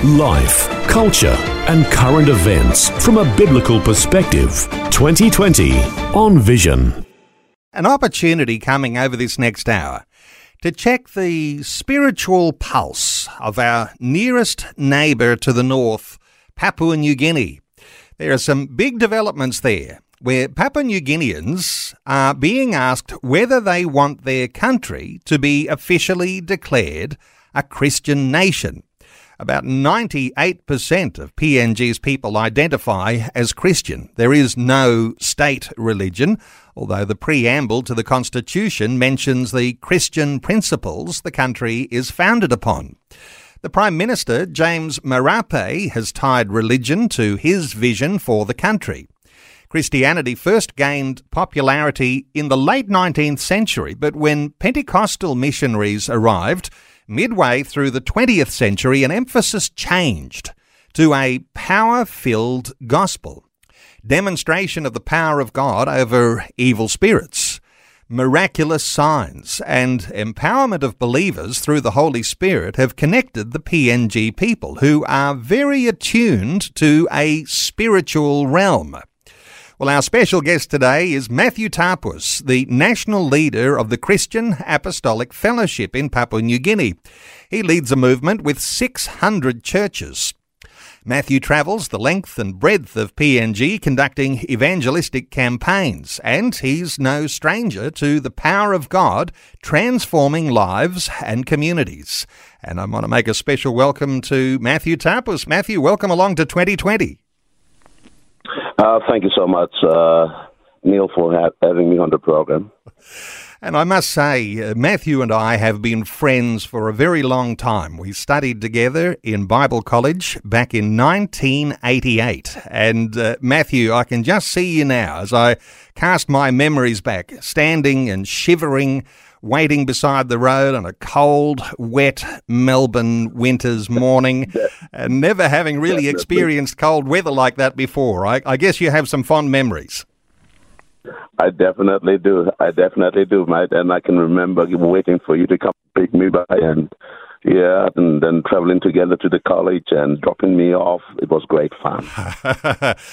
Life, culture, and current events from a biblical perspective. 2020 on Vision. An opportunity coming over this next hour to check the spiritual pulse of our nearest neighbour to the north, Papua New Guinea. There are some big developments there where Papua New Guineans are being asked whether they want their country to be officially declared a Christian nation. About 98% of PNG's people identify as Christian. There is no state religion, although the preamble to the Constitution mentions the Christian principles the country is founded upon. The Prime Minister, James Marape, has tied religion to his vision for the country. Christianity first gained popularity in the late 19th century, but when Pentecostal missionaries arrived, midway through the 20th century, an emphasis changed to a power filled gospel, demonstration of the power of God over evil spirits, miraculous signs, and empowerment of believers through the Holy Spirit have connected the PNG people, who are very attuned to a spiritual realm. Well, our special guest today is Matthew Tapus, the national leader of the Christian Apostolic Fellowship in Papua New Guinea. He leads a movement with 600 churches. Matthew travels the length and breadth of PNG conducting evangelistic campaigns, and he's no stranger to the power of God transforming lives and communities. And I want to make a special welcome to Matthew Tapus. Matthew, welcome along to 2020. Uh, thank you so much, uh, Neil, for ha- having me on the program. And I must say, uh, Matthew and I have been friends for a very long time. We studied together in Bible college back in 1988. And uh, Matthew, I can just see you now as I cast my memories back, standing and shivering waiting beside the road on a cold, wet Melbourne winter's morning, and never having really experienced cold weather like that before. I, I guess you have some fond memories. I definitely do. I definitely do, mate. And I can remember waiting for you to come pick me by and yeah, and then traveling together to the college and dropping me off. It was great fun.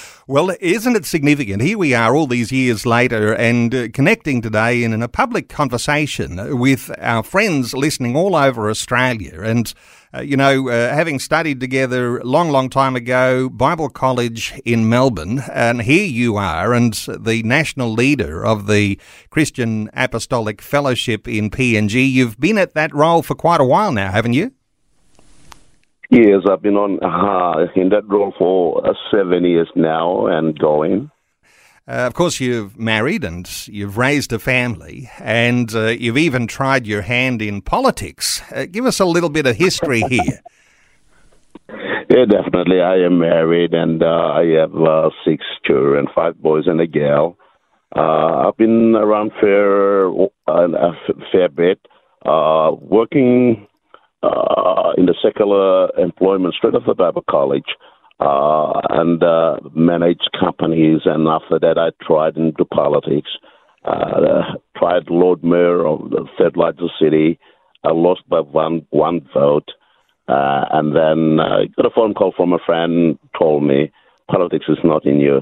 well, isn't it significant? Here we are all these years later and uh, connecting today in, in a public conversation with our friends listening all over Australia. And uh, you know, uh, having studied together a long, long time ago, Bible College in Melbourne, and here you are, and the national leader of the Christian Apostolic Fellowship in PNG. You've been at that role for quite a while now, haven't you? Yes, I've been on uh, in that role for uh, seven years now and going. Uh, of course, you've married and you've raised a family, and uh, you've even tried your hand in politics. Uh, give us a little bit of history here. Yeah, definitely. I am married, and uh, I have uh, six children, five boys and a girl. Uh, I've been around fair a fair bit, working in the secular employment straight off the Bible College uh, and uh, managed companies. And after that, I tried into politics. Uh, tried Lord Mayor of the third largest city. I lost by one one vote, uh, and then I got a phone call from a friend. Told me politics is not in you.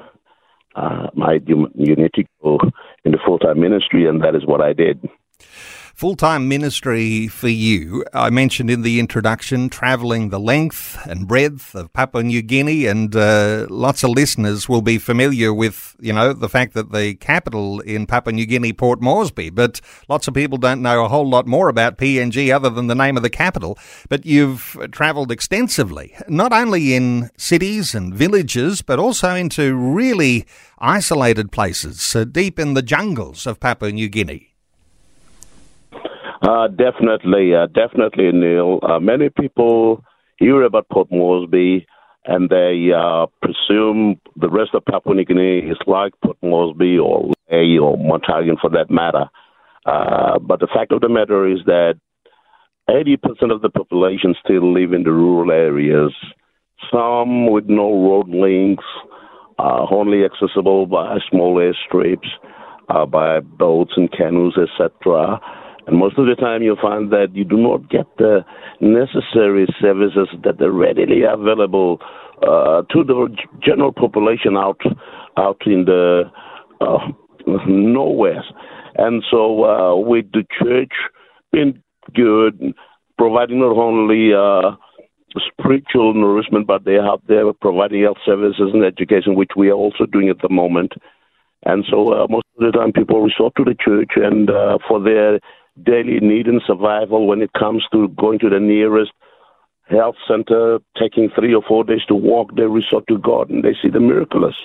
Uh, my, you, you need to go into full time ministry, and that is what I did full time ministry for you. I mentioned in the introduction travelling the length and breadth of Papua New Guinea, and uh, lots of listeners will be familiar with, you know, the fact that the capital in Papua New Guinea, Port Moresby, but lots of people don't know a whole lot more about PNG other than the name of the capital. But you've travelled extensively, not only in cities and villages, but also into really isolated places, uh, deep in the jungles of Papua New Guinea. Uh, definitely, uh, definitely, Neil. Uh, many people hear about Port Moresby and they uh, presume the rest of Papua New Guinea is like Port Moresby or Lae or Mount Hagen for that matter. Uh, but the fact of the matter is that 80% of the population still live in the rural areas, some with no road links, uh, only accessible by small airstrips, by boats and canoes, etc. And most of the time, you find that you do not get the necessary services that are readily available uh, to the general population out out in the uh, nowhere. And so, uh, with the church being good, providing not only uh, spiritual nourishment, but they have there providing health services and education, which we are also doing at the moment. And so, uh, most of the time, people resort to the church and uh, for their daily need and survival when it comes to going to the nearest health center, taking three or four days to walk, they resort to God and they see the miraculous.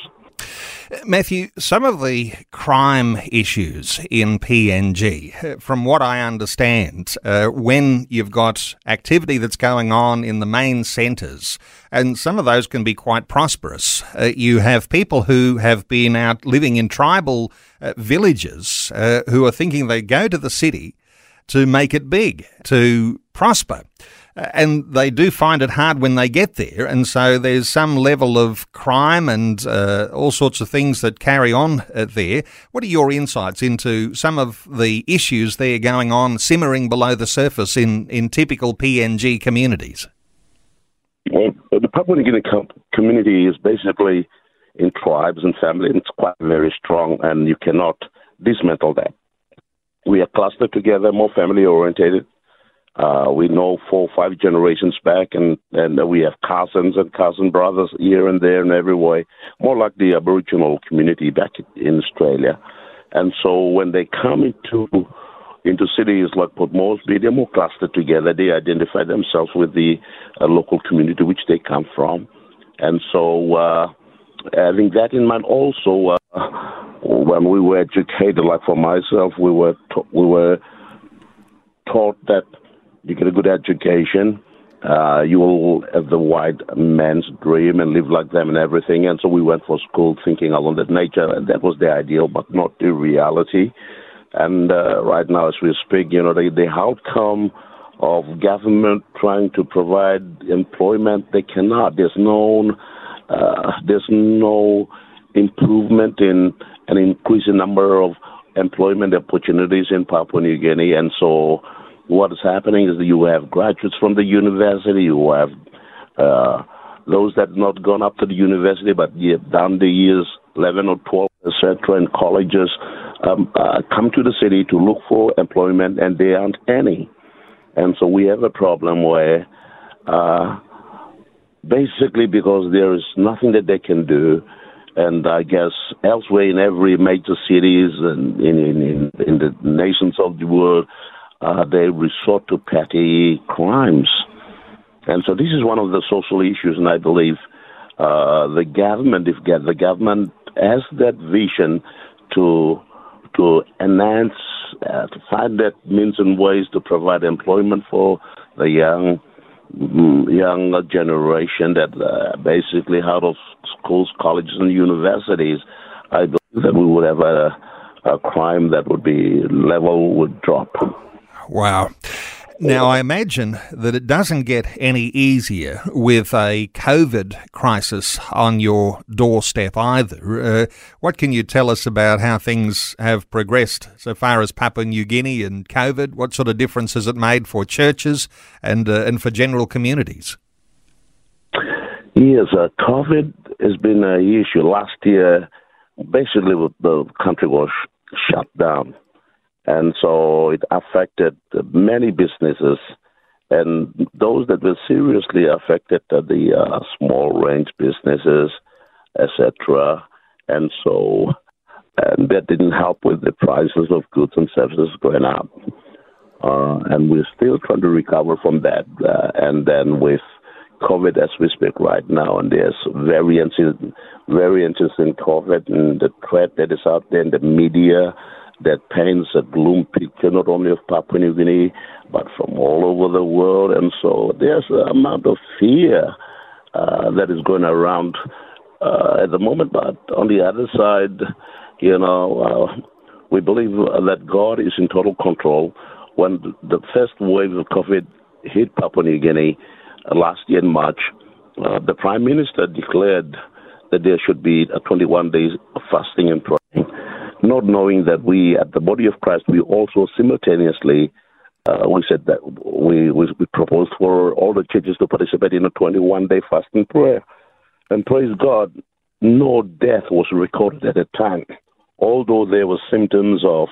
Matthew, some of the crime issues in PNG, from what I understand, uh, when you've got activity that's going on in the main centres, and some of those can be quite prosperous. Uh, you have people who have been out living in tribal uh, villages uh, who are thinking they go to the city to make it big, to prosper. And they do find it hard when they get there. And so there's some level of crime and uh, all sorts of things that carry on uh, there. What are your insights into some of the issues there going on, simmering below the surface in, in typical PNG communities? Well, the Papua New Guinea community is basically in tribes and family, and it's quite very strong, and you cannot dismantle that. We are clustered together, more family orientated. Uh, we know four or five generations back, and, and we have cousins and cousin brothers here and there and every way, more like the Aboriginal community back in Australia. And so when they come into into cities like Port Moresby, they're more clustered together. They identify themselves with the uh, local community which they come from. And so, uh, having that in mind, also, uh, when we were educated, like for myself, we were ta- we were taught that you get a good education, uh, you will have the white man's dream and live like them and everything. And so we went for school thinking along that nature, and that was the ideal, but not the reality. And uh, right now, as we speak, you know, the, the outcome of government trying to provide employment, they cannot. There's no, uh, there's no improvement in an increasing number of employment opportunities in Papua New Guinea, and so what is happening is that you have graduates from the university, you have uh, those that have not gone up to the university but yet done the years 11 or 12, etc., in colleges, um, uh, come to the city to look for employment, and there aren't any. And so we have a problem where uh, basically because there is nothing that they can do, and I guess elsewhere in every major cities and in, in, in, in the nations of the world, uh, they resort to petty crimes. And so this is one of the social issues, and I believe uh, the government, if the government has that vision to to enhance, uh, to find that means and ways to provide employment for the young young generation that uh, basically out of schools, colleges, and universities, I believe that we would have a, a crime that would be level would drop. Wow. Now, I imagine that it doesn't get any easier with a COVID crisis on your doorstep either. Uh, what can you tell us about how things have progressed so far as Papua New Guinea and COVID? What sort of difference has it made for churches and, uh, and for general communities? Yes, uh, COVID has been an issue. Last year, basically, the country was shut down and so it affected many businesses. And those that were seriously affected are the uh, small range businesses, etc. And so, and that didn't help with the prices of goods and services going up. Uh, and we're still trying to recover from that. Uh, and then with COVID as we speak right now, and there's variants in, variants in COVID and the threat that is out there in the media that paints a gloom picture not only of Papua New Guinea but from all over the world. And so there's an amount of fear uh, that is going around uh, at the moment. But on the other side, you know, uh, we believe that God is in total control. When the first wave of COVID hit Papua New Guinea uh, last year in March, uh, the Prime Minister declared that there should be a 21 days of fasting and praying, not knowing that we, at the body of Christ, we also simultaneously uh, we said that we, we, proposed for all the churches to participate in a 21 day fasting prayer. And praise God, no death was recorded at the time. Although there were symptoms of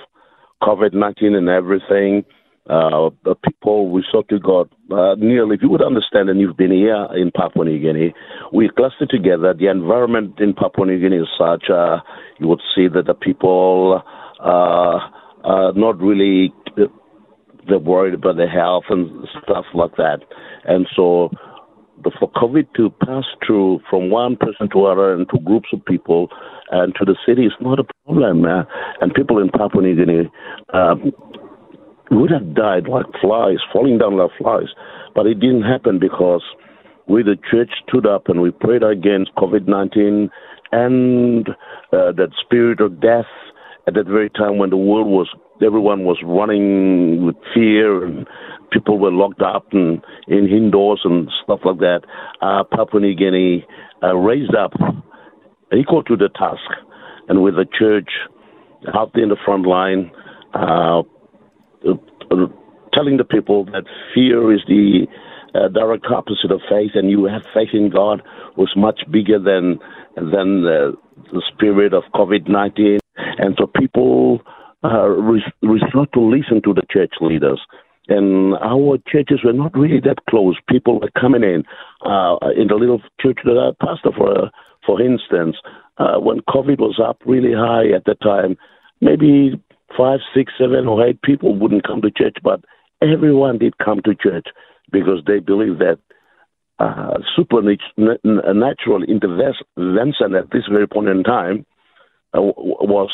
COVID 19 and everything, uh, the people we sought to God. Uh, Neil, if you would understand, and you've been here in Papua New Guinea, we clustered together. The environment in Papua New Guinea is such, uh, you would see that the people are not really they're worried about their health and stuff like that. And so for COVID to pass through from one person to another and to groups of people and to the city is not a problem. Uh, and people in Papua New Guinea um, would have died like flies, falling down like flies. But it didn't happen because we, the church, stood up and we prayed against COVID 19 and uh, that spirit of death at that very time when the world was everyone was running with fear and people were locked up and in indoors and stuff like that. Uh, Papua New Guinea uh, raised up equal to the task, and with the church out there in the front line, uh, telling the people that fear is the uh, direct opposite of faith, and you have faith in God was much bigger than than the, the spirit of COVID nineteen, and so people uh, resort to listen to the church leaders. And our churches were not really that close. People were coming in uh, in the little church that I pastor for, for instance, uh, when COVID was up really high at the time, maybe five, six, seven, or eight people wouldn't come to church, but everyone did come to church because they believed that uh, supernatural intervention at this very point in time uh, was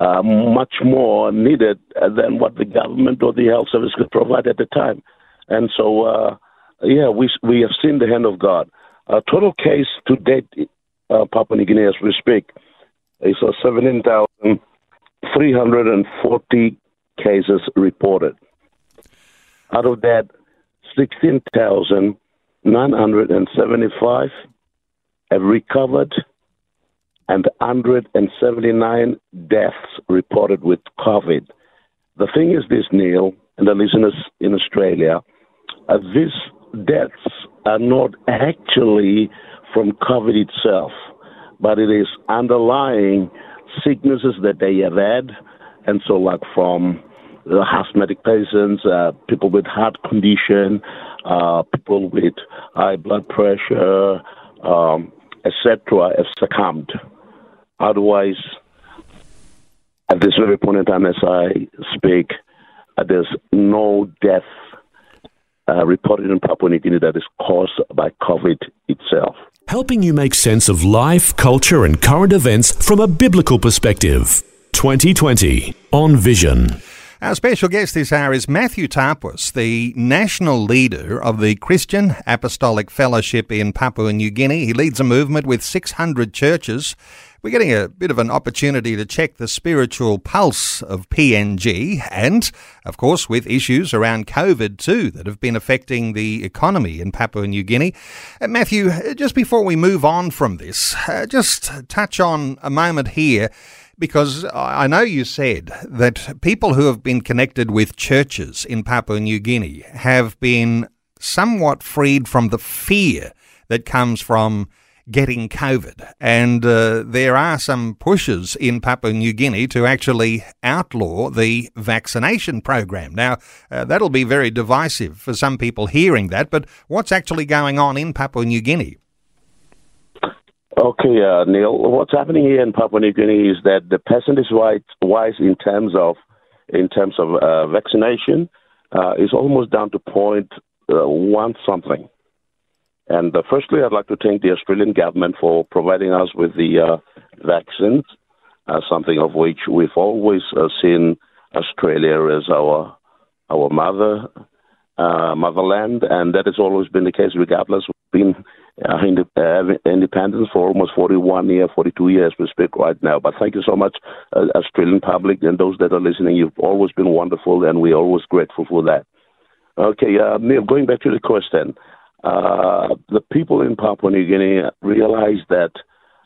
uh, much more needed than what the government or the health service could provide at the time. And so, uh, yeah, we, we have seen the hand of God. Our total case to date, uh, Papua New Guinea as we speak, is uh, 17,000. 340 cases reported. Out of that, 16,975 have recovered and 179 deaths reported with COVID. The thing is this, Neil, and the listeners in Australia, uh, these deaths are not actually from COVID itself, but it is underlying sicknesses that they have had, and so like from the asthmatic patients, uh, people with heart condition, uh, people with high blood pressure, um, etc., have succumbed. Otherwise, at this very point in time, as I speak, uh, there's no death uh, reported in Papua New Guinea that is caused by COVID itself. Helping you make sense of life, culture, and current events from a biblical perspective. 2020 on Vision. Our special guest this hour is Matthew Tapus, the national leader of the Christian Apostolic Fellowship in Papua New Guinea. He leads a movement with 600 churches we're getting a bit of an opportunity to check the spiritual pulse of PNG and, of course, with issues around COVID too that have been affecting the economy in Papua New Guinea. Uh, Matthew, uh, just before we move on from this, uh, just touch on a moment here because I know you said that people who have been connected with churches in Papua New Guinea have been somewhat freed from the fear that comes from getting COVID. And uh, there are some pushes in Papua New Guinea to actually outlaw the vaccination program. Now, uh, that'll be very divisive for some people hearing that, but what's actually going on in Papua New Guinea? Okay, uh, Neil. What's happening here in Papua New Guinea is that the percentage wise in terms of in terms of uh, vaccination uh, is almost down to point uh, one something. And uh, firstly, I'd like to thank the Australian government for providing us with the uh, vaccines, uh, something of which we've always uh, seen Australia as our our mother uh, motherland, and that has always been the case, regardless We've been uh, independence for almost 41 years, 42 years we speak right now. But thank you so much, Australian public and those that are listening. You've always been wonderful, and we're always grateful for that. Okay, uh, Neil, going back to the question, uh, the people in Papua New Guinea realize that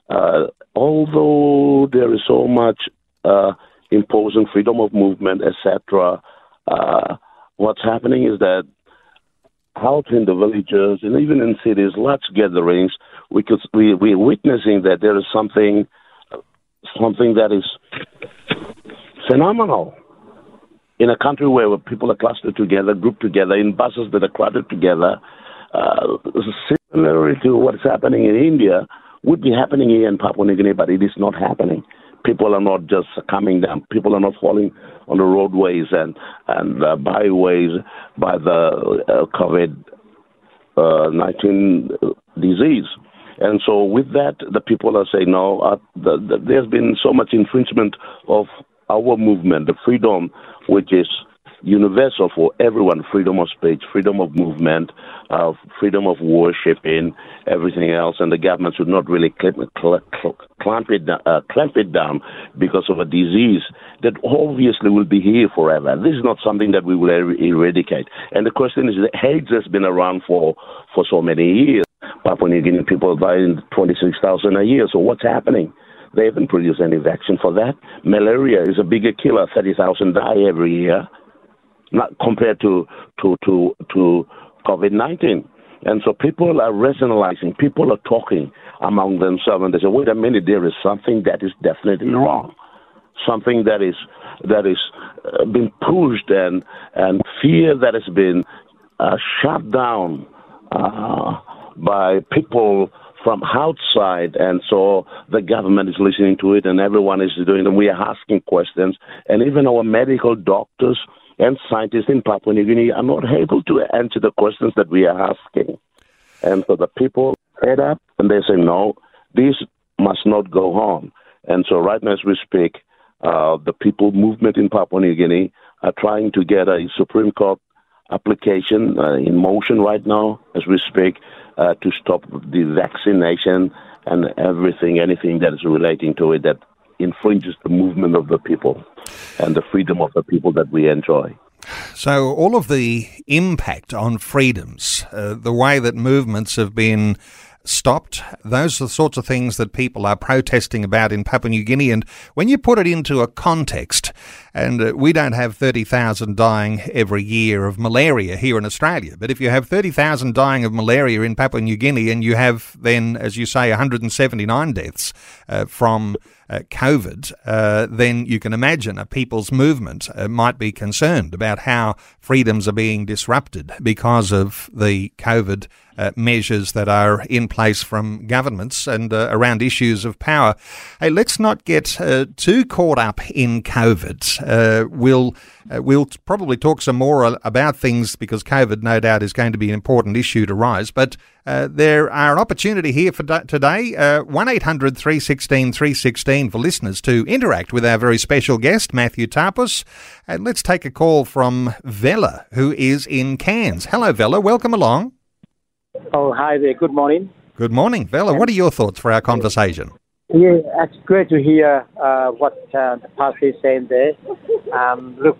uh, although there is so much uh, imposing freedom of movement, etc., uh, what's happening is that out in the villages and even in cities, large gatherings, we could we we're witnessing that there is something something that is phenomenal in a country where people are clustered together, grouped together in buses that are crowded together. Uh, similar to what's happening in India would be happening here in Papua New Guinea, but it is not happening. People are not just coming down. People are not falling on the roadways and and uh, byways by the uh, COVID uh, nineteen disease. And so, with that, the people are saying, no, uh, the, the, there's been so much infringement of our movement, the freedom, which is universal for everyone freedom of speech, freedom of movement, uh, freedom of worshiping, everything else. And the government should not really clamp, clamp, it, uh, clamp it down because of a disease that obviously will be here forever. This is not something that we will er- eradicate. And the question is that AIDS has been around for, for so many years. Papua New Guinea people dying 26,000 a year. So what's happening? They haven't produced any vaccine for that. Malaria is a bigger killer. 30,000 die every year not compared to to to to COVID nineteen. And so people are rationalizing, people are talking among themselves, and they say, "Wait a minute, there is something that is definitely wrong, something that is that is uh, been pushed, and and fear that has been uh, shut down uh, by people from outside, and so the government is listening to it, and everyone is doing, and we are asking questions, and even our medical doctors." And scientists in Papua New Guinea are not able to answer the questions that we are asking. And so the people fed up and they say, no, this must not go on. And so right now as we speak, uh, the people movement in Papua New Guinea are trying to get a Supreme Court application uh, in motion right now as we speak uh, to stop the vaccination and everything, anything that is relating to it that infringes the movement of the people and the freedom of the people that we enjoy. So, all of the impact on freedoms, uh, the way that movements have been stopped. Those are the sorts of things that people are protesting about in Papua New Guinea. And when you put it into a context, and uh, we don't have 30,000 dying every year of malaria here in Australia, but if you have 30,000 dying of malaria in Papua New Guinea and you have then, as you say, 179 deaths uh, from uh, COVID, uh, then you can imagine a people's movement uh, might be concerned about how freedoms are being disrupted because of the COVID uh, measures that are in place from governments and uh, around issues of power. Hey, let's not get uh, too caught up in COVID. we'll we'll probably talk some more about things because COVID, no doubt, is going to be an important issue to rise. But uh, there are an opportunity here for today, uh, 1 800 316 316 for listeners to interact with our very special guest, Matthew Tapus. And let's take a call from Vela, who is in Cairns. Hello, Vela. Welcome along. Oh, hi there. Good morning. Good morning, Vela. What are your thoughts for our conversation? Yeah, it's great to hear uh, what uh, the pastor is saying there. Um, look,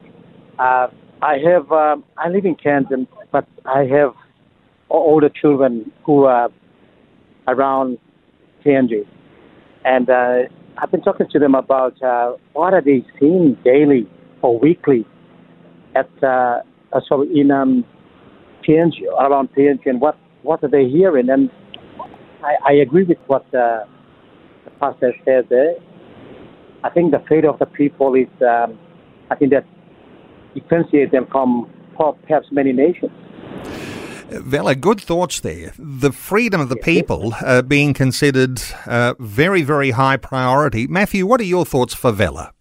uh, I have um, I live in Cairns, but I have older children who are around PNG. And uh, I've been talking to them about uh, what are they seeing daily or weekly at uh, so in um, PNG, around PNG, and what, what are they hearing? And I, I agree with what uh, the pastor said there. I think the fate of the people is, um, I think that differentiates them from perhaps many nations. Vela, good thoughts there. The freedom of the people uh, being considered uh, very, very high priority. Matthew, what are your thoughts for Vela?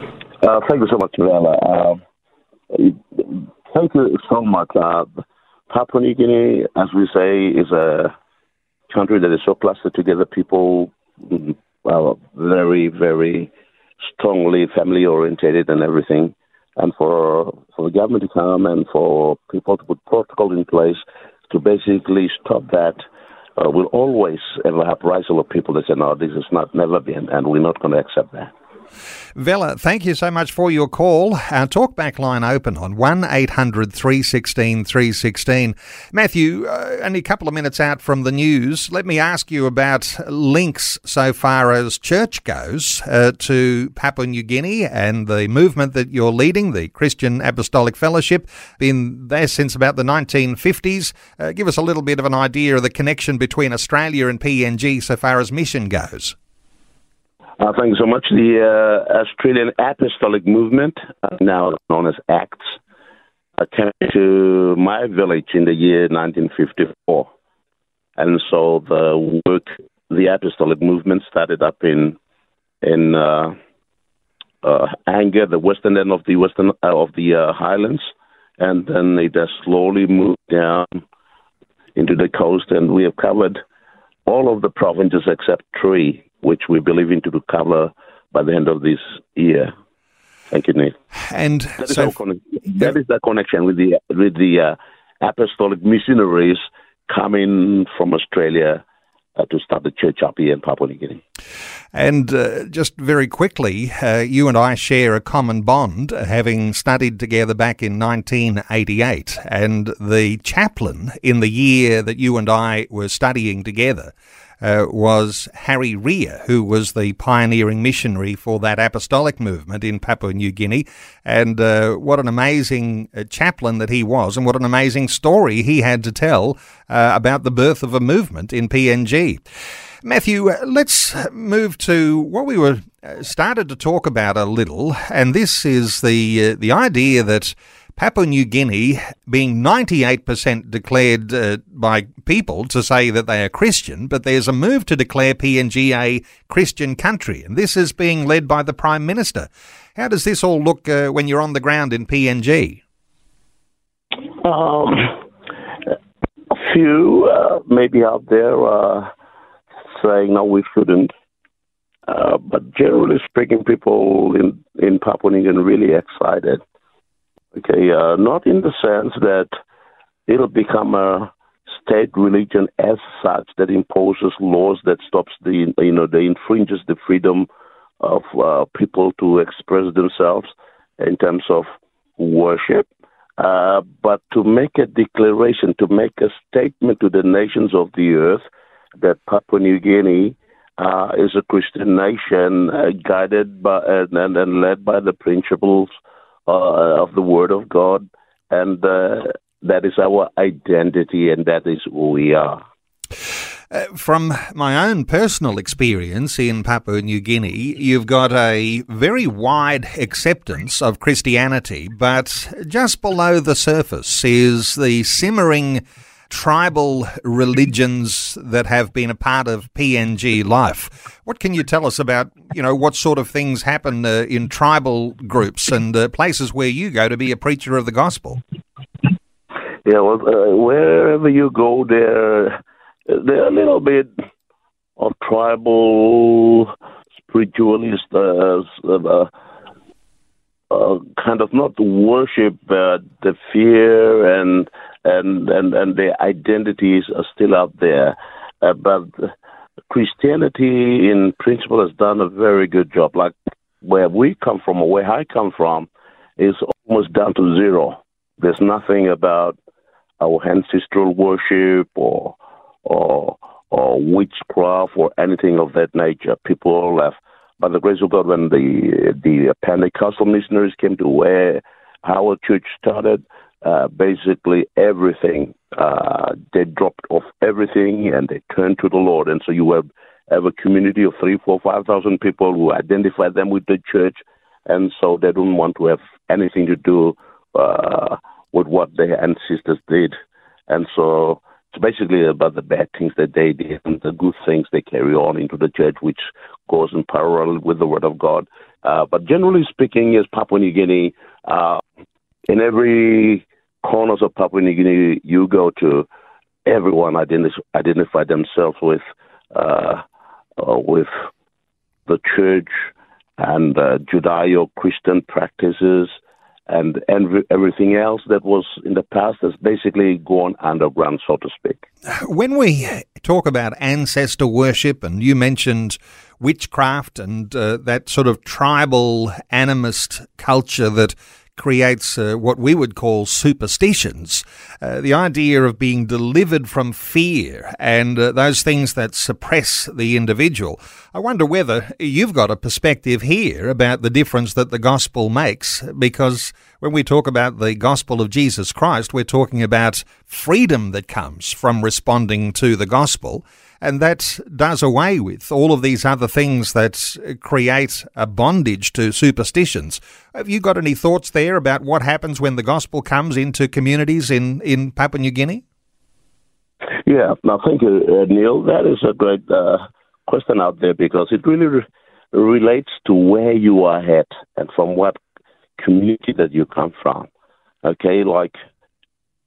Uh, thank you so much, Vela. Uh, thank you so much. Papua New Guinea, as we say, is a country that is so clustered together. People, mm, well, very, very strongly family orientated and everything and for for the government to come and for people to put protocols in place to basically stop that uh, will always ever have rise of people that say, no, this has not never been, and we're not going to accept that. Vela, thank you so much for your call. Our talkback line open on 1 800 316 316. Matthew, uh, only a couple of minutes out from the news, let me ask you about links so far as church goes uh, to Papua New Guinea and the movement that you're leading, the Christian Apostolic Fellowship, been there since about the 1950s. Uh, give us a little bit of an idea of the connection between Australia and PNG so far as mission goes. Uh, thank you so much. The uh, Australian Apostolic Movement, uh, now known as ACTS, uh, came to my village in the year 1954. And so the work, the Apostolic Movement started up in in uh, uh, Enga, the western end of the western of the Highlands, and then it has slowly moved down into the coast, and we have covered all of the provinces except three which we believe in to cover by the end of this year. Thank you, Nate. And that is, so, con- that is the connection with the with the uh, apostolic missionaries coming from Australia uh, to start the church up here in Papua New Guinea. And uh, just very quickly, uh, you and I share a common bond, having studied together back in 1988. And the chaplain in the year that you and I were studying together uh, was Harry Rea, who was the pioneering missionary for that apostolic movement in Papua New Guinea. And uh, what an amazing uh, chaplain that he was, and what an amazing story he had to tell uh, about the birth of a movement in PNG. Matthew, uh, let's move to what we were started to talk about a little, and this is the the idea that Papua New Guinea being 98% declared uh, by people to say that they are Christian, but there's a move to declare PNG a Christian country, and this is being led by the Prime Minister. How does this all look uh, when you're on the ground in PNG? Um, a few uh, maybe out there uh, saying no, we shouldn't. Uh, but generally speaking, people in, in Papua New Guinea are really excited Okay, uh, not in the sense that it'll become a state religion as such that imposes laws that stops the you know that infringes the freedom of uh, people to express themselves in terms of worship, uh, but to make a declaration, to make a statement to the nations of the earth that Papua New Guinea uh, is a Christian nation uh, guided by and, and led by the principles uh, of the Word of God, and uh, that is our identity, and that is who we are. Uh, from my own personal experience in Papua New Guinea, you've got a very wide acceptance of Christianity, but just below the surface is the simmering tribal religions that have been a part of PNG life. What can you tell us about, you know, what sort of things happen uh, in tribal groups and uh, places where you go to be a preacher of the gospel? Yeah, well, uh, wherever you go, there, there are a little bit of tribal spiritualist uh, uh, uh, kind of not worship, but the fear and and and and their identities are still out there. Uh, but Christianity, in principle, has done a very good job. Like where we come from, or where I come from, is almost down to zero. There's nothing about our ancestral worship or or or witchcraft or anything of that nature. People left. By the grace of God, when the the Pentecostal missionaries came to where our church started, uh, basically everything. Uh, they dropped off everything and they turned to the Lord. And so you have, have a community of three, four, five thousand people who identify them with the church, and so they don't want to have anything to do uh, with what their ancestors did. And so it's basically about the bad things that they did and the good things they carry on into the church, which goes in parallel with the Word of God. Uh, but generally speaking, yes, Papua New Guinea, uh, in every corners of Papua New Guinea you go to, everyone identify, themselves with uh, uh, with the church and uh, Judeo-Christian practices, and and everything else that was in the past has basically gone underground, so to speak. When we talk about ancestor worship, and you mentioned witchcraft and uh, that sort of tribal animist culture that creates uh, what we would call superstitions. Uh, the idea of being delivered from fear and uh, those things that suppress the individual. I wonder whether you've got a perspective here about the difference that the gospel makes, because when we talk about the gospel of Jesus Christ, we're talking about freedom that comes from responding to the gospel. And that does away with all of these other things that create a bondage to superstitions. Have you got any thoughts there about what happens when the gospel comes into communities in, in Papua New Guinea? Yeah, no, thank you, uh, Neil. That is a great uh, question out there because it really re- relates to where you are at and from what community that you come from. Okay, like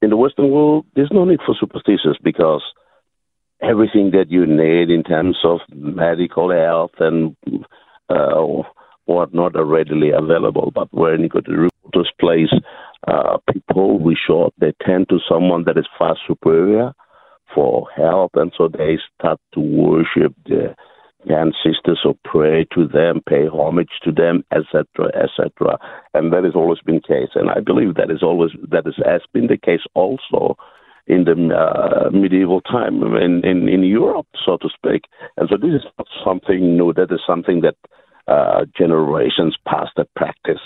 in the Western world, there's no need for superstitions because – everything that you need in terms of medical health and uh, whatnot are readily available. But when you go to remote place, uh, people we show they tend to someone that is far superior for help, and so they start to worship the ancestors or pray to them, pay homage to them, etc., etc. And that has always been the case, and I believe that is always that has been the case also in the uh, medieval time in, in, in Europe, so to speak. And so this is not something new. That is something that uh, generations past that practice.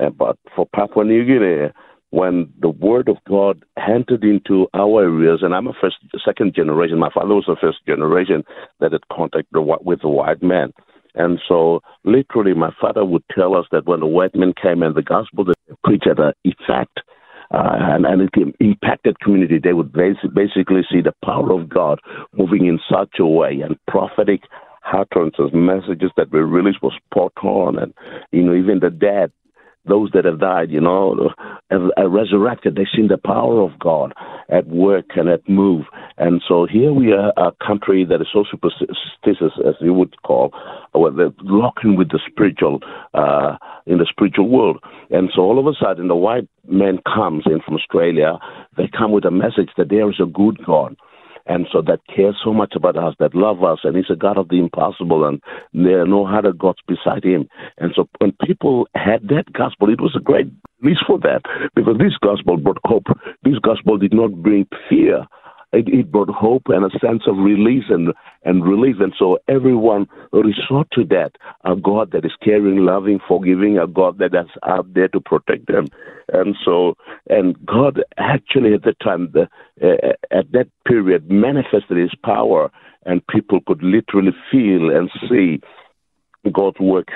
Uh, but for Papua New Guinea, when the word of God entered into our areas, and I'm a first, second generation. My father was the first generation that had contact with the white man. And so, literally, my father would tell us that when the white men came and the gospel that they preached had an effect uh, and, and it impacted community. They would basically see the power of God moving in such a way and prophetic utterances, messages that were released was spot on, and you know even the dead those that have died, you know, have resurrected. They've seen the power of God at work and at move. And so here we are, a country that is so superstitious, as you would call, where they're locking with the spiritual, uh, in the spiritual world. And so all of a sudden, the white man comes in from Australia. They come with a message that there is a good God and so that cares so much about us, that love us, and He's a God of the impossible, and there are no other gods beside Him. And so when people had that gospel, it was a great release for that because this gospel brought hope. This gospel did not bring fear it, it brought hope and a sense of release and, and relief. And so everyone resort to that, a God that is caring, loving, forgiving, a God that is out there to protect them. And so, and God actually at the time, the, uh, at that period, manifested his power, and people could literally feel and see God's work.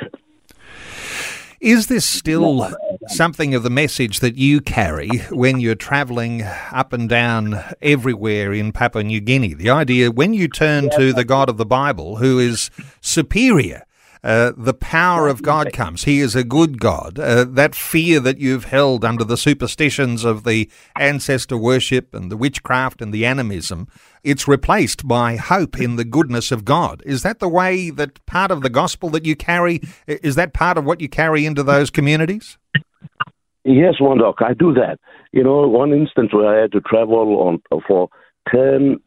Is this still something of the message that you carry when you're travelling up and down everywhere in Papua New Guinea? The idea when you turn to the God of the Bible, who is superior uh, the power of God comes. He is a good God. Uh, that fear that you've held under the superstitions of the ancestor worship and the witchcraft and the animism, it's replaced by hope in the goodness of God. Is that the way that part of the gospel that you carry, is that part of what you carry into those communities? Yes, one Wandok, I do that. You know, one instance where I had to travel on for 10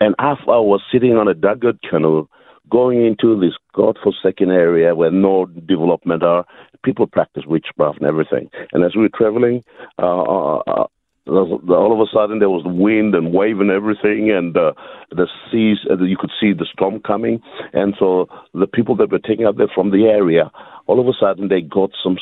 and half hours sitting on a dugout canoe going into this God-forsaken area where no development are. People practice witchcraft and everything. And as we were traveling, uh, uh, uh all of a sudden there was wind and wave and everything, and uh, the seas. Uh, you could see the storm coming, and so the people that were taking out there from the area, all of a sudden they got some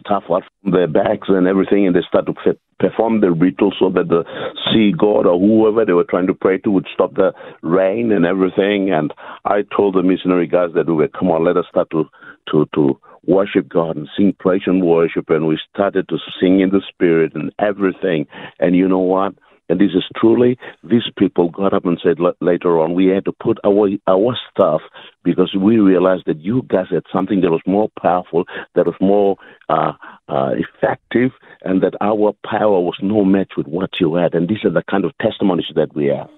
stuff out from their bags and everything, and they start to perform the ritual so that the sea god or whoever they were trying to pray to would stop the rain and everything. And I told the missionary guys that we were, come on, let us start to to to worship God and sing praise and worship, and we started to sing in the spirit and everything. And you know what? And this is truly, these people got up and said later on, we had to put away our stuff because we realized that you guys had something that was more powerful, that was more uh, uh, effective, and that our power was no match with what you had. And these are the kind of testimonies that we have.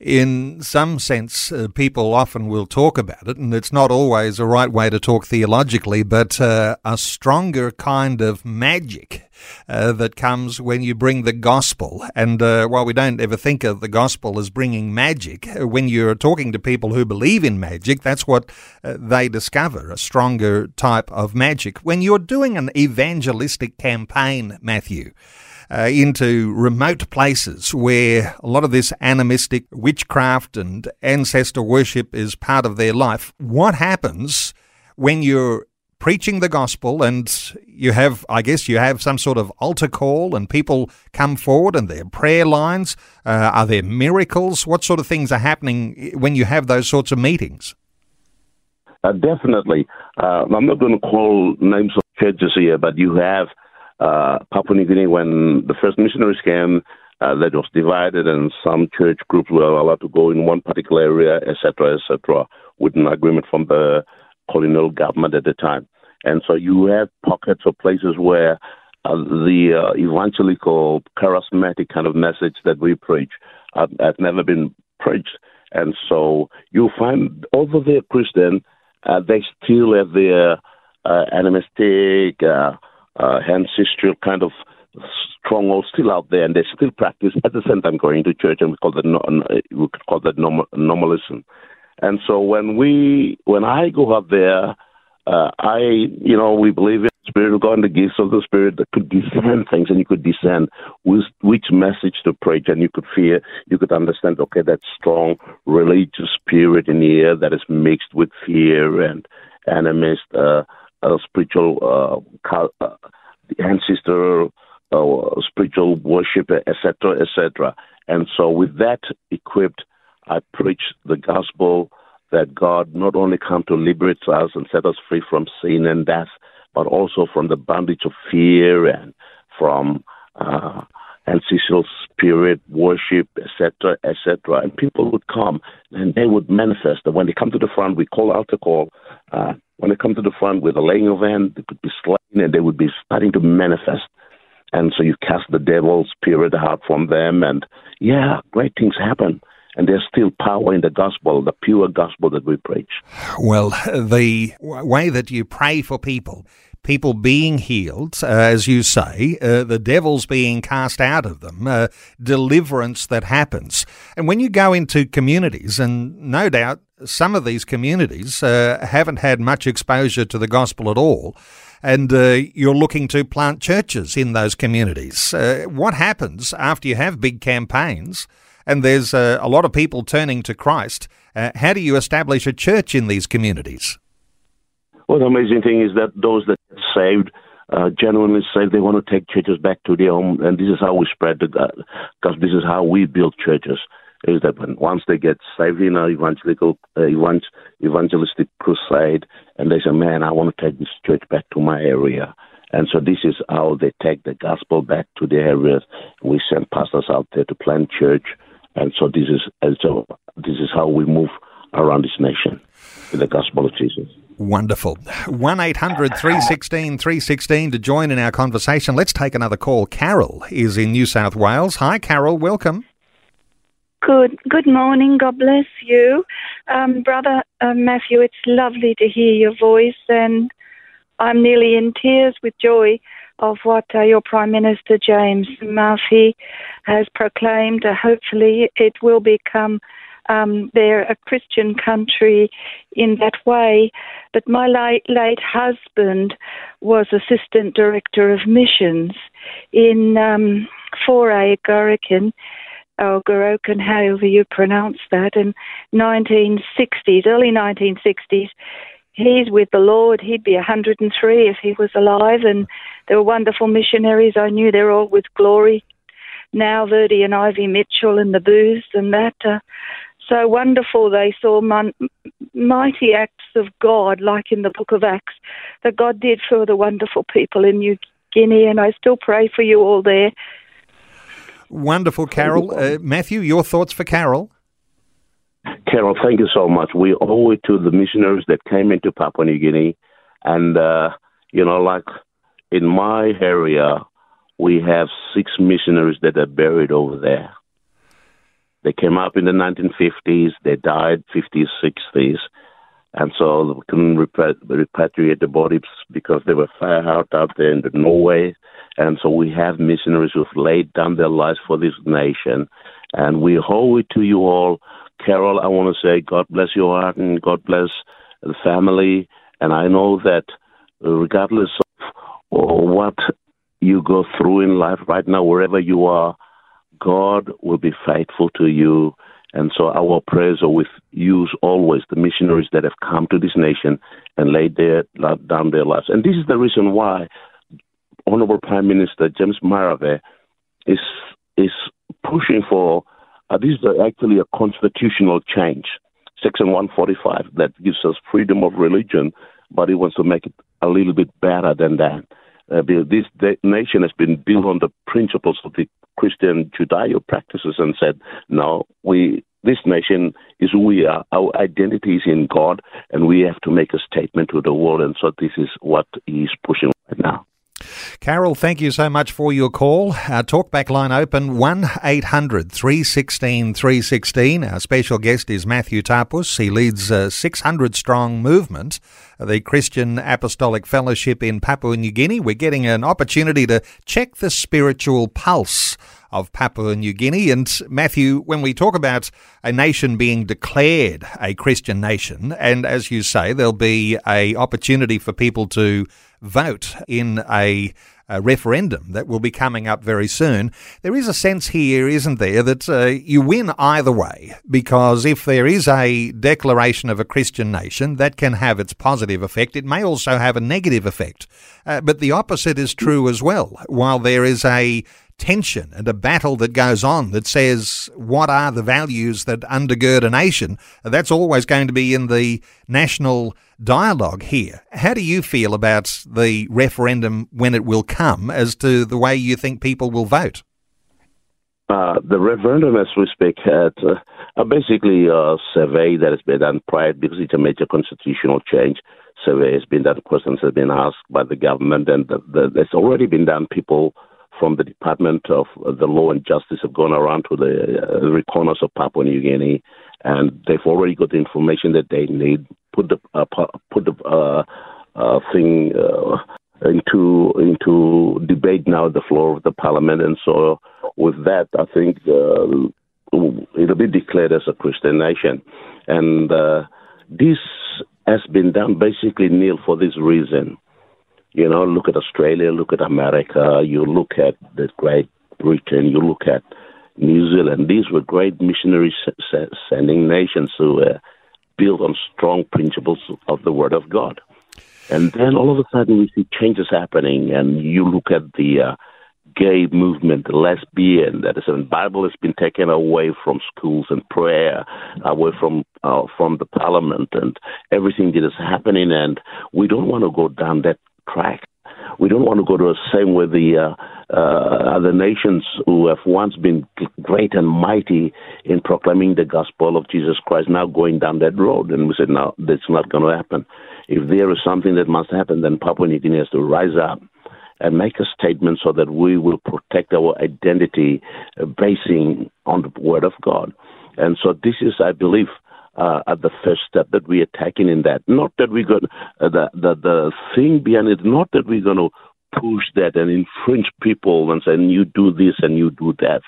In some sense, uh, people often will talk about it, and it's not always a right way to talk theologically, but uh, a stronger kind of magic uh, that comes when you bring the gospel. And uh, while we don't ever think of the gospel as bringing magic, uh, when you're talking to people who believe in magic, that's what uh, they discover a stronger type of magic. When you're doing an evangelistic campaign, Matthew, uh, into remote places where a lot of this animistic witchcraft and ancestor worship is part of their life. What happens when you're preaching the gospel and you have, I guess, you have some sort of altar call and people come forward and there are prayer lines? Uh, are there miracles? What sort of things are happening when you have those sorts of meetings? Uh, definitely. Uh, I'm not going to call names of churches here, but you have uh, Papua New Guinea, when the first missionaries came, uh, that was divided, and some church groups were allowed to go in one particular area, etc., etc., with an agreement from the colonial government at the time. And so you had pockets of places where uh, the uh, evangelical, charismatic kind of message that we preach had, had never been preached. And so you find, although they're Christian, uh, they still have their uh, animistic, uh, uh, ancestral kind of stronghold still out there, and they still practice at the same time going to church, and we call that we could call that normal, normalism. And so when we when I go up there, uh, I you know we believe in the Spirit of God and the gifts of the Spirit that could discern things, and you could discern which, which message to preach, and you could fear, you could understand. Okay, that strong religious spirit in the air that is mixed with fear and animist. Uh, uh, spiritual uh, uh, ancestor uh, spiritual worship, etc., etc. And so, with that equipped, I preach the gospel that God not only come to liberate us and set us free from sin and death, but also from the bondage of fear and from uh, ancestral spirit worship, etc., etc. And people would come and they would manifest. And when they come to the front, we call out the call. Uh, when they come to the front with a laying of hands, they could be slain and they would be starting to manifest. And so you cast the devil's spirit out from them, and yeah, great things happen. And there's still power in the gospel, the pure gospel that we preach. Well, the way that you pray for people people being healed, uh, as you say, uh, the devil's being cast out of them, uh, deliverance that happens. And when you go into communities, and no doubt some of these communities uh, haven't had much exposure to the gospel at all, and uh, you're looking to plant churches in those communities. Uh, what happens after you have big campaigns and there's a lot of people turning to Christ? how do you establish a church in these communities? Well, the amazing thing is that those that saved uh, genuinely say they want to take churches back to their home, and this is how we spread the because this is how we build churches. Is that when once they get saved in an evangelical uh, evangelistic crusade, and they say, "Man, I want to take this church back to my area," and so this is how they take the gospel back to their areas. We send pastors out there to plant church, and so this is and so this is how we move around this nation with the gospel of Jesus. Wonderful. 1 800 316 316 to join in our conversation. Let's take another call. Carol is in New South Wales. Hi, Carol. Welcome. Good. Good morning. God bless you, um, brother uh, Matthew. It's lovely to hear your voice, and I'm nearly in tears with joy of what uh, your Prime Minister James Marape has proclaimed. Uh, hopefully, it will become um, they're a Christian country in that way. But my late, late husband was assistant director of missions in um, Foray Gorokan, or Gorokan, however you pronounce that, in 1960s, early 1960s. He's with the Lord. He'd be 103 if he was alive, and they were wonderful missionaries. I knew they're all with glory now Verdi and Ivy Mitchell and the booths and that. Uh, so wonderful. They saw mon- mighty acts of God, like in the book of Acts, that God did for the wonderful people in New Guinea, and I still pray for you all there. Wonderful, Carol. Uh, Matthew, your thoughts for Carol? Carol, thank you so much. We owe it to the missionaries that came into Papua New Guinea. And, uh, you know, like in my area, we have six missionaries that are buried over there. They came up in the 1950s. They died 50s, 60s. And so we couldn't repatriate the bodies because they were far out out there in the Norway. And so we have missionaries who've laid down their lives for this nation. And we owe it to you all. Carol, I want to say God bless your heart and God bless the family. And I know that regardless of what you go through in life right now, wherever you are, God will be faithful to you. And so our prayers are with you always, the missionaries that have come to this nation and laid their, down their lives. And this is the reason why Honorable Prime Minister James Marape is is pushing for uh, this is actually a constitutional change, Section 145, that gives us freedom of religion, but he wants to make it a little bit better than that. Uh, this nation has been built on the principles of the Christian Judeo practices and said, no, we this nation is who we are. Our identity is in God, and we have to make a statement to the world. And so this is what he's pushing right now. Carol, thank you so much for your call. Our talkback line open 1 800 316 316. Our special guest is Matthew Tapus. He leads a 600 strong movement, the Christian Apostolic Fellowship in Papua New Guinea. We're getting an opportunity to check the spiritual pulse of Papua New Guinea. And Matthew, when we talk about a nation being declared a Christian nation, and as you say, there'll be a opportunity for people to vote in a, a, referendum that will be coming up very soon. There is a sense here, isn't there, that uh, you win either way, because if there is a declaration of a Christian nation, that can have its positive effect. It may also have a negative effect. Uh, but the opposite is true as well. While there is a tension and a battle that goes on that says what are the values that undergird a nation. That's always going to be in the national dialogue here. How do you feel about the referendum when it will come as to the way you think people will vote? Uh, the referendum, as we speak, had uh, basically a survey that has been done prior because it's a major constitutional change. Survey has been done, questions have been asked by the government, and the, the, it's already been done. People from the Department of the Law and Justice have gone around to the uh, corners of Papua New Guinea, and they've already got the information that they need. Put the uh, put the uh, uh, thing uh, into into debate now at the floor of the Parliament, and so with that, I think uh, it'll be declared as a Christian nation, and this has been done basically, Neil, for this reason you know, look at Australia, look at America, you look at the Great Britain, you look at New Zealand. These were great missionary sending nations who were built on strong principles of the Word of God. And then all of a sudden we see changes happening, and you look at the uh, gay movement, the lesbian, that is, the Bible has been taken away from schools and prayer, away from uh, from the parliament, and everything that is happening. And we don't want to go down that track. We don't want to go to the same way the uh, uh, other nations who have once been great and mighty in proclaiming the gospel of Jesus Christ now going down that road. And we said, no, that's not going to happen. If there is something that must happen, then Papua New Guinea has to rise up and make a statement so that we will protect our identity uh, basing on the Word of God. And so this is, I believe, uh, at the first step that we are taking in that. Not that we're going uh, the, the the thing behind it. Not that we're going to push that and infringe people and say you do this and you do that.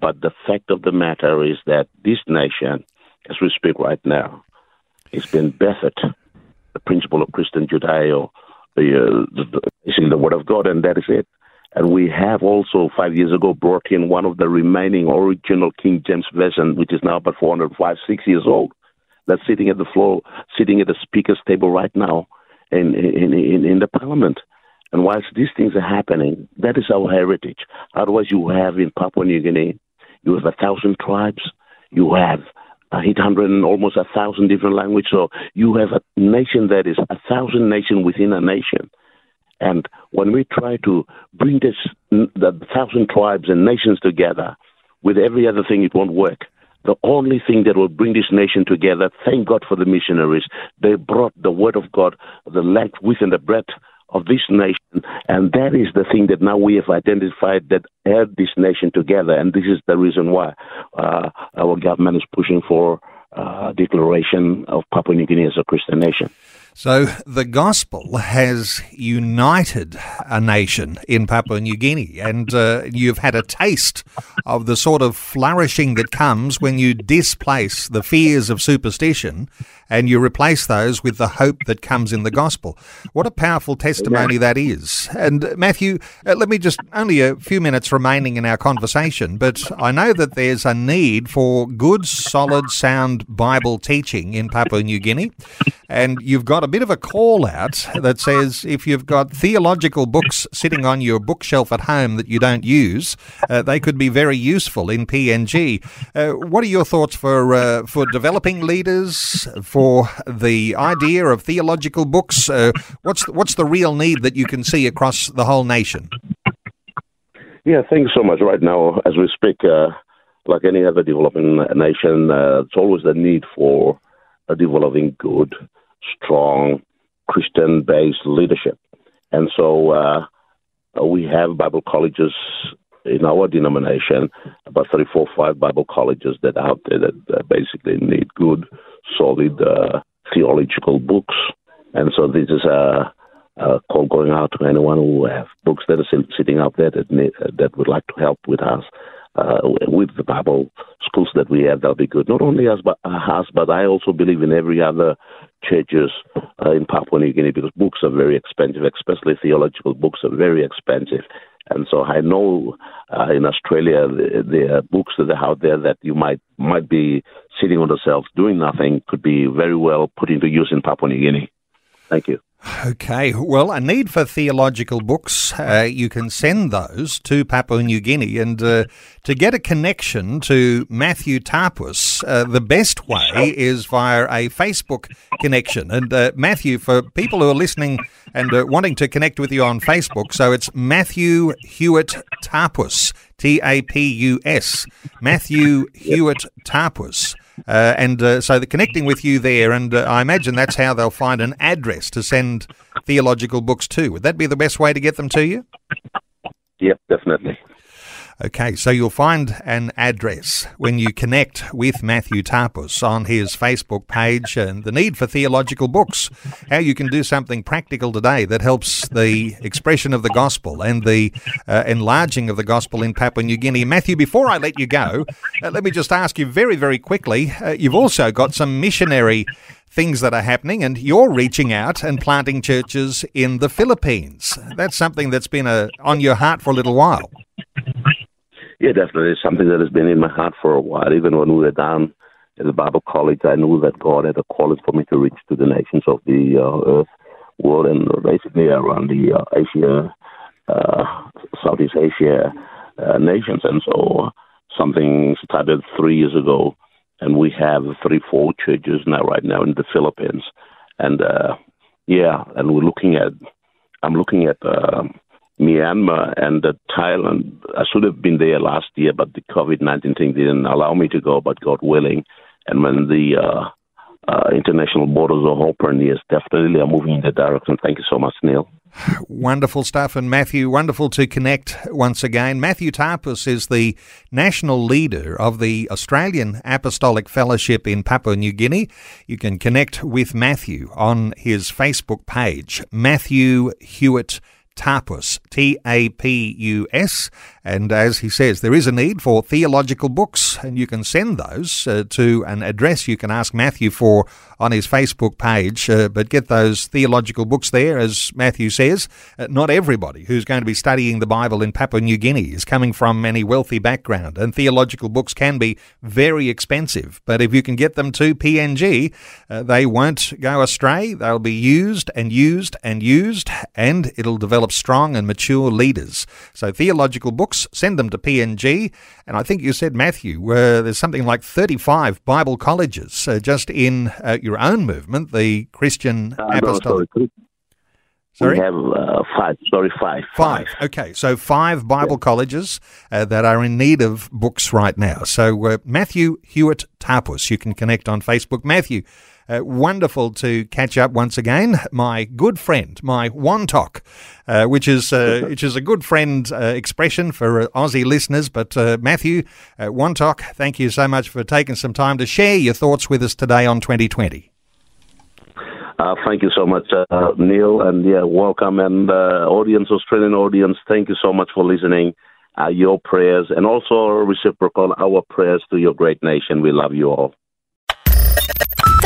But the fact of the matter is that this nation, as we speak right now, has been bettered the principle of Christian the, uh, is in the Word of God, and that is it. And we have also five years ago brought in one of the remaining original King James version, which is now about 405, six years old that's sitting at the floor, sitting at the speaker's table right now in, in, in, in the parliament. And whilst these things are happening, that is our heritage. Otherwise, you have in Papua New Guinea, you have a thousand tribes, you have 800 and almost a thousand different languages. So you have a nation that is a thousand nation within a nation. And when we try to bring this, the thousand tribes and nations together with every other thing, it won't work the only thing that will bring this nation together. Thank God for the missionaries. They brought the word of God, the length, width, and the breadth of this nation. And that is the thing that now we have identified that held this nation together. And this is the reason why uh, our government is pushing for uh, declaration of Papua New Guinea as a Christian nation. So the gospel has united a nation in Papua New Guinea, and uh, you've had a taste of the sort of flourishing that comes when you displace the fears of superstition and you replace those with the hope that comes in the gospel. What a powerful testimony that is. And Matthew, uh, let me just only a few minutes remaining in our conversation, but I know that there's a need for good, solid, sound Bible teaching in Papua New Guinea, and you've got a bit of a call out that says if you've got theological books sitting on your bookshelf at home that you don't use, uh, they could be very useful in PNG. Uh, what are your thoughts for uh, for developing leaders? For the idea of theological books? Uh, what's the, what's the real need that you can see across the whole nation? Yeah, thanks so much. Right now, as we speak, uh, like any other developing nation, uh, it's always the need for a developing good, strong, Christian-based leadership, and so uh, we have Bible colleges in our denomination, about 34, five Bible colleges that are out there that basically need good solid uh, theological books. And so this is a, a, call going out to anyone who have books that are sitting out there that need, uh, that would like to help with us. Uh, with the Bible schools that we have, that'll be good. Not only us, but uh, us, but I also believe in every other churches uh, in Papua New Guinea because books are very expensive, especially theological books are very expensive. And so I know uh, in Australia there are books that are out there that you might might be sitting on the shelf doing nothing could be very well put into use in Papua New Guinea. Thank you. Okay, well, a need for theological books. Uh, you can send those to Papua New Guinea. And uh, to get a connection to Matthew Tapus, uh, the best way is via a Facebook connection. And uh, Matthew, for people who are listening and uh, wanting to connect with you on Facebook, so it's Matthew Hewitt Tapus, T A P U S, Matthew Hewitt Tapus. Uh, and uh, so they're connecting with you there, and uh, I imagine that's how they'll find an address to send theological books to. Would that be the best way to get them to you? Yep, definitely. Okay, so you'll find an address when you connect with Matthew Tapus on his Facebook page and the need for theological books, how you can do something practical today that helps the expression of the gospel and the uh, enlarging of the gospel in Papua New Guinea. Matthew, before I let you go, uh, let me just ask you very, very quickly uh, you've also got some missionary things that are happening, and you're reaching out and planting churches in the Philippines. That's something that's been uh, on your heart for a little while. Yeah, definitely. It's something that has been in my heart for a while. Even when we were down at the Bible College, I knew that God had a calling for me to reach to the nations of the uh, earth, world, and basically around the uh, Asia, uh, Southeast Asia uh, nations. And so something started three years ago, and we have three, four churches now, right now in the Philippines. And uh, yeah, and we're looking at, I'm looking at, uh, Myanmar and uh, Thailand. I should have been there last year, but the COVID 19 thing didn't allow me to go, but God willing. And when the uh, uh, international borders are open, yes, definitely I'm moving in that direction. Thank you so much, Neil. Wonderful stuff. And Matthew, wonderful to connect once again. Matthew Tapus is the national leader of the Australian Apostolic Fellowship in Papua New Guinea. You can connect with Matthew on his Facebook page, Matthew Hewitt Tapus, T A P U S. And as he says, there is a need for theological books, and you can send those uh, to an address you can ask Matthew for on his Facebook page. Uh, but get those theological books there, as Matthew says. Uh, not everybody who's going to be studying the Bible in Papua New Guinea is coming from any wealthy background, and theological books can be very expensive. But if you can get them to PNG, uh, they won't go astray. They'll be used and used and used, and it'll develop strong and mature leaders. So, theological books send them to PNG. And I think you said, Matthew, uh, there's something like 35 Bible colleges uh, just in uh, your own movement, the Christian uh, Apostolic. No, sorry. We have uh, five. Sorry, five. Five. Okay, so five Bible yeah. colleges uh, that are in need of books right now. So Matthew Hewitt Tapus, you can connect on Facebook. Matthew, Uh, wonderful to catch up once again. My good friend, my wantok, uh, which is uh, which is a good friend uh, expression for uh, Aussie listeners. But uh, Matthew uh, wantok, thank you so much for taking some time to share your thoughts with us today on 2020. Uh, thank you so much, uh, Neil, and yeah, welcome and uh, audience, Australian audience. Thank you so much for listening. Uh, your prayers and also reciprocal our prayers to your great nation. We love you all.